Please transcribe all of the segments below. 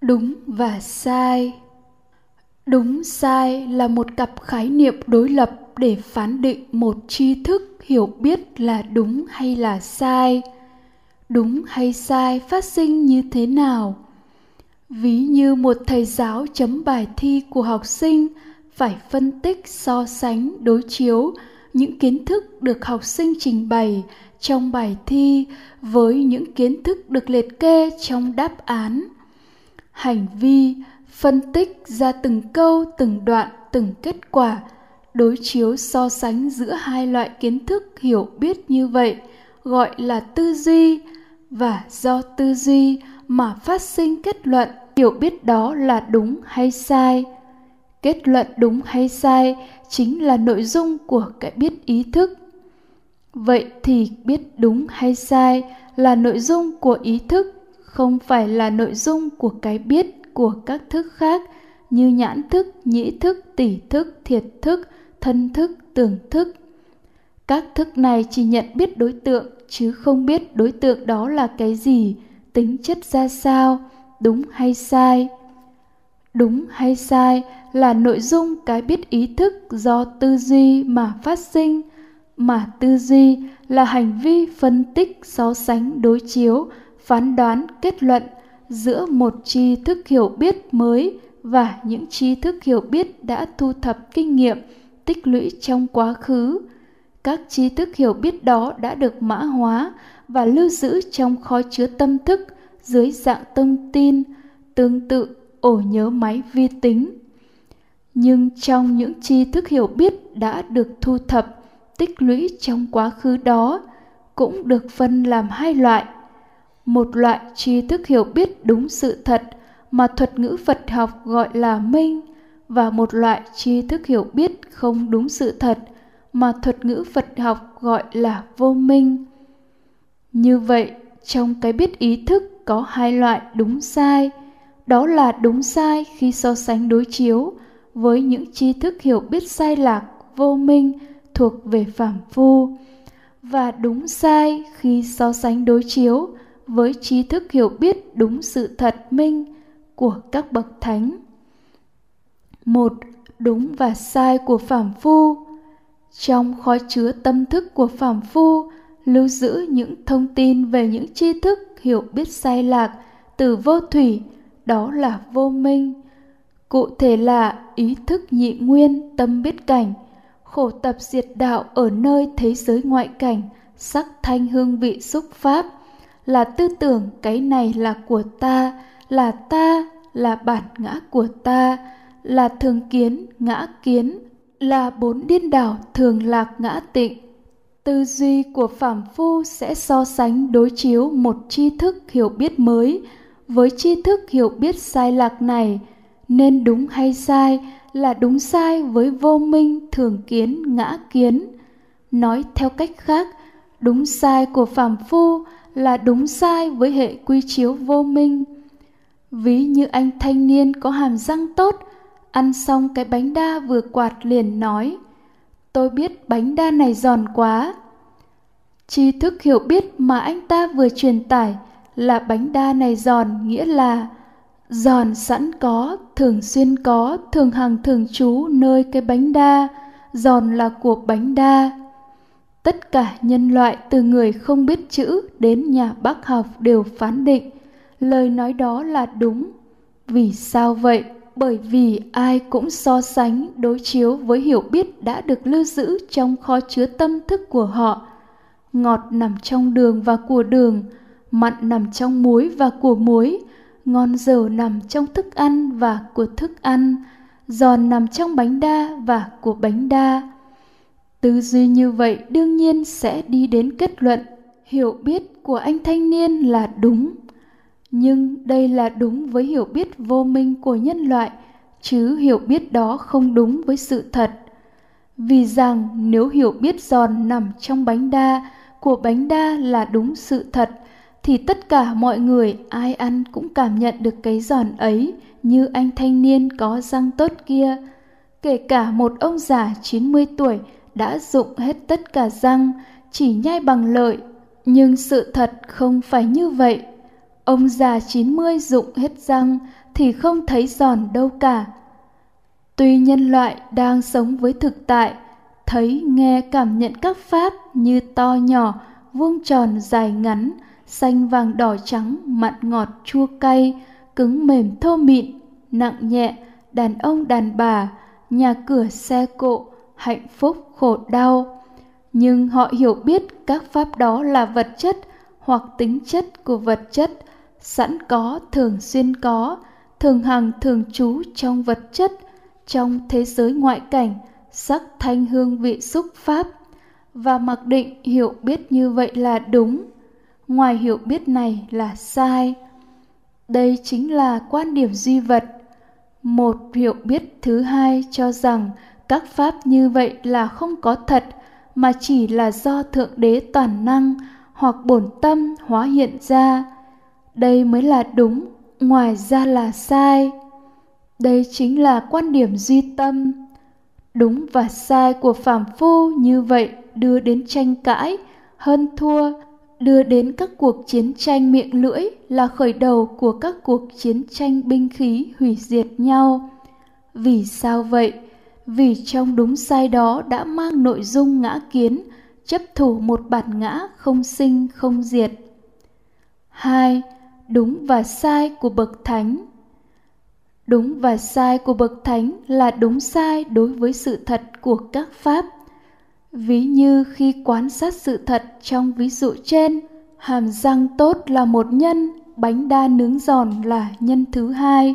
đúng và sai. Đúng, sai là một cặp khái niệm đối lập để phán định một tri thức hiểu biết là đúng hay là sai. Đúng hay sai phát sinh như thế nào? Ví như một thầy giáo chấm bài thi của học sinh phải phân tích so sánh, đối chiếu những kiến thức được học sinh trình bày trong bài thi với những kiến thức được liệt kê trong đáp án hành vi, phân tích ra từng câu, từng đoạn, từng kết quả, đối chiếu so sánh giữa hai loại kiến thức hiểu biết như vậy, gọi là tư duy. Và do tư duy mà phát sinh kết luận, hiểu biết đó là đúng hay sai. Kết luận đúng hay sai chính là nội dung của cái biết ý thức. Vậy thì biết đúng hay sai là nội dung của ý thức không phải là nội dung của cái biết của các thức khác, như nhãn thức, nhĩ thức tỷ thức, thiệt thức, thân thức, tưởng thức. Các thức này chỉ nhận biết đối tượng, chứ không biết đối tượng đó là cái gì, tính chất ra sao, đúng hay sai. Đúng hay sai là nội dung cái biết ý thức do tư duy mà phát sinh, mà tư duy là hành vi phân tích so sánh đối chiếu phán đoán, kết luận giữa một tri thức hiểu biết mới và những tri thức hiểu biết đã thu thập kinh nghiệm, tích lũy trong quá khứ. Các tri thức hiểu biết đó đã được mã hóa và lưu giữ trong kho chứa tâm thức dưới dạng thông tin, tương tự ổ nhớ máy vi tính. Nhưng trong những tri thức hiểu biết đã được thu thập, tích lũy trong quá khứ đó cũng được phân làm hai loại một loại tri thức hiểu biết đúng sự thật mà thuật ngữ phật học gọi là minh và một loại tri thức hiểu biết không đúng sự thật mà thuật ngữ phật học gọi là vô minh. Như vậy, trong cái biết ý thức có hai loại đúng sai, đó là đúng sai khi so sánh đối chiếu với những tri thức hiểu biết sai lạc, vô minh thuộc về phàm phu và đúng sai khi so sánh đối chiếu với trí thức hiểu biết đúng sự thật minh của các bậc thánh. Một, đúng và sai của phàm phu. Trong kho chứa tâm thức của phàm phu, lưu giữ những thông tin về những tri thức hiểu biết sai lạc từ vô thủy, đó là vô minh. Cụ thể là ý thức nhị nguyên, tâm biết cảnh, khổ tập diệt đạo ở nơi thế giới ngoại cảnh, sắc thanh hương vị xúc pháp là tư tưởng cái này là của ta, là ta là bản ngã của ta, là thường kiến, ngã kiến, là bốn điên đảo thường lạc ngã tịnh. Tư duy của phàm phu sẽ so sánh đối chiếu một tri thức hiểu biết mới với tri thức hiểu biết sai lạc này. Nên đúng hay sai là đúng sai với vô minh, thường kiến, ngã kiến. Nói theo cách khác, đúng sai của phàm phu là đúng sai với hệ quy chiếu vô minh. Ví như anh thanh niên có hàm răng tốt, ăn xong cái bánh đa vừa quạt liền nói, tôi biết bánh đa này giòn quá. Tri thức hiểu biết mà anh ta vừa truyền tải là bánh đa này giòn nghĩa là giòn sẵn có, thường xuyên có, thường hằng thường trú nơi cái bánh đa. Giòn là của bánh đa tất cả nhân loại từ người không biết chữ đến nhà bác học đều phán định, lời nói đó là đúng. Vì sao vậy? Bởi vì ai cũng so sánh, đối chiếu với hiểu biết đã được lưu giữ trong kho chứa tâm thức của họ. Ngọt nằm trong đường và của đường, mặn nằm trong muối và của muối, ngon dở nằm trong thức ăn và của thức ăn, giòn nằm trong bánh đa và của bánh đa tư duy như vậy đương nhiên sẽ đi đến kết luận, hiểu biết của anh thanh niên là đúng nhưng đây là đúng với hiểu biết vô minh của nhân loại, chứ hiểu biết đó không đúng với sự thật vì rằng nếu hiểu biết giòn nằm trong bánh đa, của bánh đa là đúng sự thật, thì tất cả mọi người, ai ăn cũng cảm nhận được cái giòn ấy như anh thanh niên có răng tốt kia. Kể cả một ông già 90 tuổi đã dụng hết tất cả răng, chỉ nhai bằng lợi. Nhưng sự thật không phải như vậy. Ông già 90 dụng hết răng thì không thấy giòn đâu cả. Tuy nhân loại đang sống với thực tại, thấy nghe cảm nhận các pháp như to nhỏ, vuông tròn dài ngắn, xanh vàng đỏ trắng, mặn ngọt chua cay, cứng mềm thô mịn, nặng nhẹ, đàn ông đàn bà, nhà cửa xe cộ, hạnh phúc khổ đau. Nhưng họ hiểu biết các pháp đó là vật chất hoặc tính chất của vật chất, sẵn có, thường xuyên có, thường hằng thường trú trong vật chất, trong thế giới ngoại cảnh, sắc thanh hương vị xúc pháp. Và mặc định hiểu biết như vậy là đúng. Ngoài hiểu biết này là sai. Đây chính là quan điểm duy vật. Một hiểu biết thứ hai cho rằng các pháp như vậy là không có thật, mà chỉ là do thượng đế toàn năng hoặc bổn tâm hóa hiện ra. Đây mới là đúng, ngoài ra là sai. Đây chính là quan điểm duy tâm. Đúng và sai của phàm phu như vậy đưa đến tranh cãi, hơn thua, đưa đến các cuộc chiến tranh miệng lưỡi là khởi đầu của các cuộc chiến tranh binh khí hủy diệt nhau. Vì sao vậy? Vì trong đúng sai đó đã mang nội dung ngã kiến, chấp thủ một bản ngã không sinh, không diệt. Hai, đúng và sai của bậc thánh. Đúng và sai của bậc thánh là đúng sai đối với sự thật của các pháp. Ví như khi quan sát sự thật trong ví dụ trên, hàm răng tốt là một nhân, bánh đa nướng giòn là nhân thứ hai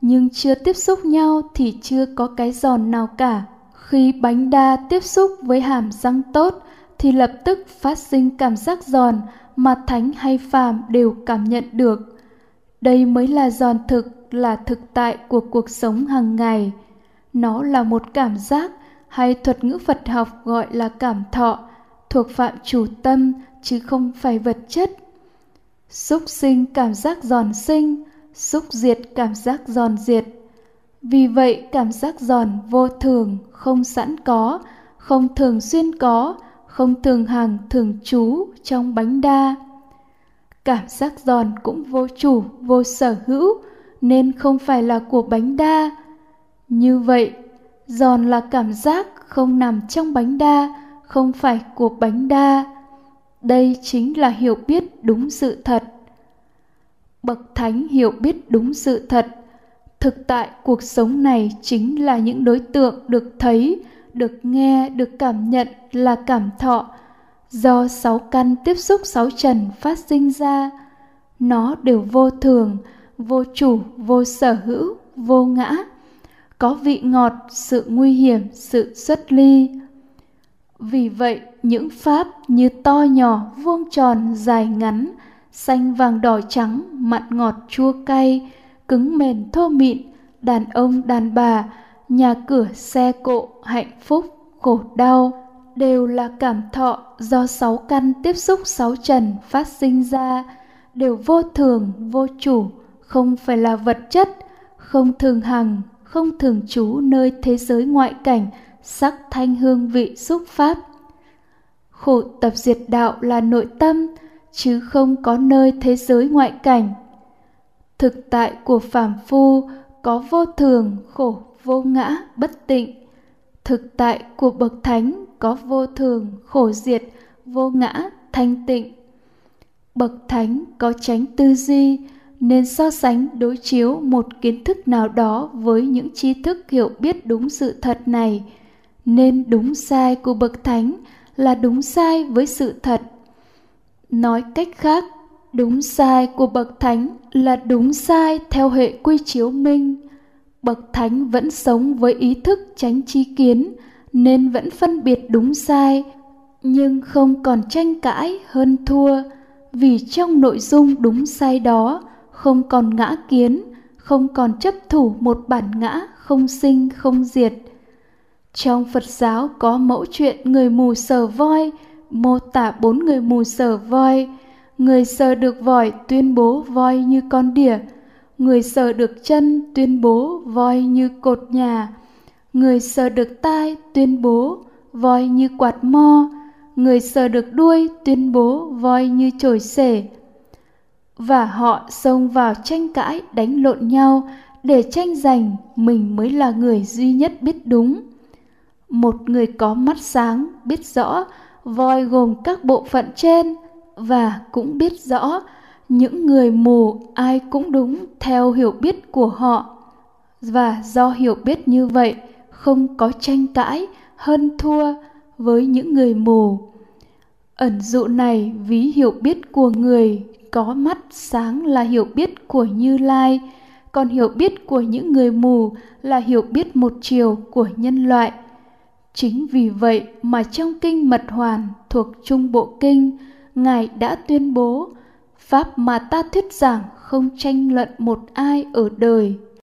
nhưng chưa tiếp xúc nhau thì chưa có cái giòn nào cả. Khi bánh đa tiếp xúc với hàm răng tốt thì lập tức phát sinh cảm giác giòn mà thánh hay phàm đều cảm nhận được. Đây mới là giòn thực, là thực tại của cuộc sống hàng ngày. Nó là một cảm giác hay thuật ngữ phật học gọi là cảm thọ, thuộc phạm chủ tâm chứ không phải vật chất. Xúc sinh cảm giác giòn sinh xúc diệt cảm giác giòn diệt. Vì vậy, cảm giác giòn vô thường, không sẵn có, không thường xuyên có, không thường hàng thường trú trong bánh đa. Cảm giác giòn cũng vô chủ, vô sở hữu, nên không phải là của bánh đa. Như vậy, giòn là cảm giác không nằm trong bánh đa, không phải của bánh đa. Đây chính là hiểu biết đúng sự thật bậc thánh hiểu biết đúng sự thật. Thực tại cuộc sống này chính là những đối tượng được thấy, được nghe, được cảm nhận là cảm thọ. Do sáu căn tiếp xúc sáu trần phát sinh ra, nó đều vô thường, vô chủ, vô sở hữu, vô ngã. Có vị ngọt, sự nguy hiểm, sự xuất ly. Vì vậy, những pháp như to nhỏ, vuông tròn, dài ngắn xanh vàng đỏ trắng, mặn ngọt chua cay, cứng mềm thô mịn, đàn ông, đàn bà, nhà cửa, xe cộ, hạnh phúc, khổ đau đều là cảm thọ do sáu căn tiếp xúc sáu trần phát sinh ra, đều vô thường, vô chủ, không phải là vật chất, không thường hằng, không thường trú nơi thế giới ngoại cảnh, sắc thanh hương vị xúc pháp. Khổ tập diệt đạo là nội tâm chứ không có nơi thế giới ngoại cảnh. Thực tại của phàm phu có vô thường, khổ, vô ngã, bất tịnh. Thực tại của bậc thánh có vô thường, khổ diệt, vô ngã, thanh tịnh. Bậc thánh có tránh tư duy, nên so sánh đối chiếu một kiến thức nào đó với những tri thức hiểu biết đúng sự thật này, nên đúng sai của bậc thánh là đúng sai với sự thật nói cách khác, đúng sai của bậc thánh là đúng sai theo hệ quy chiếu minh bậc thánh vẫn sống với ý thức tránh chi kiến, nên vẫn phân biệt đúng sai, nhưng không còn tranh cãi hơn thua, vì trong nội dung đúng sai đó không còn ngã kiến, không còn chấp thủ một bản ngã không sinh không diệt. Trong phật giáo có mẫu chuyện người mù sờ voi mô tả bốn người mù sờ voi. Người sờ được vòi tuyên bố voi như con đỉa. Người sờ được chân tuyên bố voi như cột nhà. Người sờ được tai tuyên bố voi như quạt mo. Người sờ được đuôi tuyên bố voi như chổi sể và họ xông vào tranh cãi đánh lộn nhau để tranh giành mình mới là người duy nhất biết đúng. Một người có mắt sáng biết rõ voi gồm các bộ phận trên và cũng biết rõ những người mù ai cũng đúng theo hiểu biết của họ. Và do hiểu biết như vậy, không có tranh cãi, hơn thua với những người mù. Ẩn dụ này ví hiểu biết của người, có mắt sáng là hiểu biết của như lai, còn hiểu biết của những người mù là hiểu biết một chiều của nhân loại chính vì vậy mà trong kinh mật hoàn thuộc trung bộ kinh, ngài đã tuyên bố, pháp mà ta thuyết giảng không tranh luận một ai ở đời.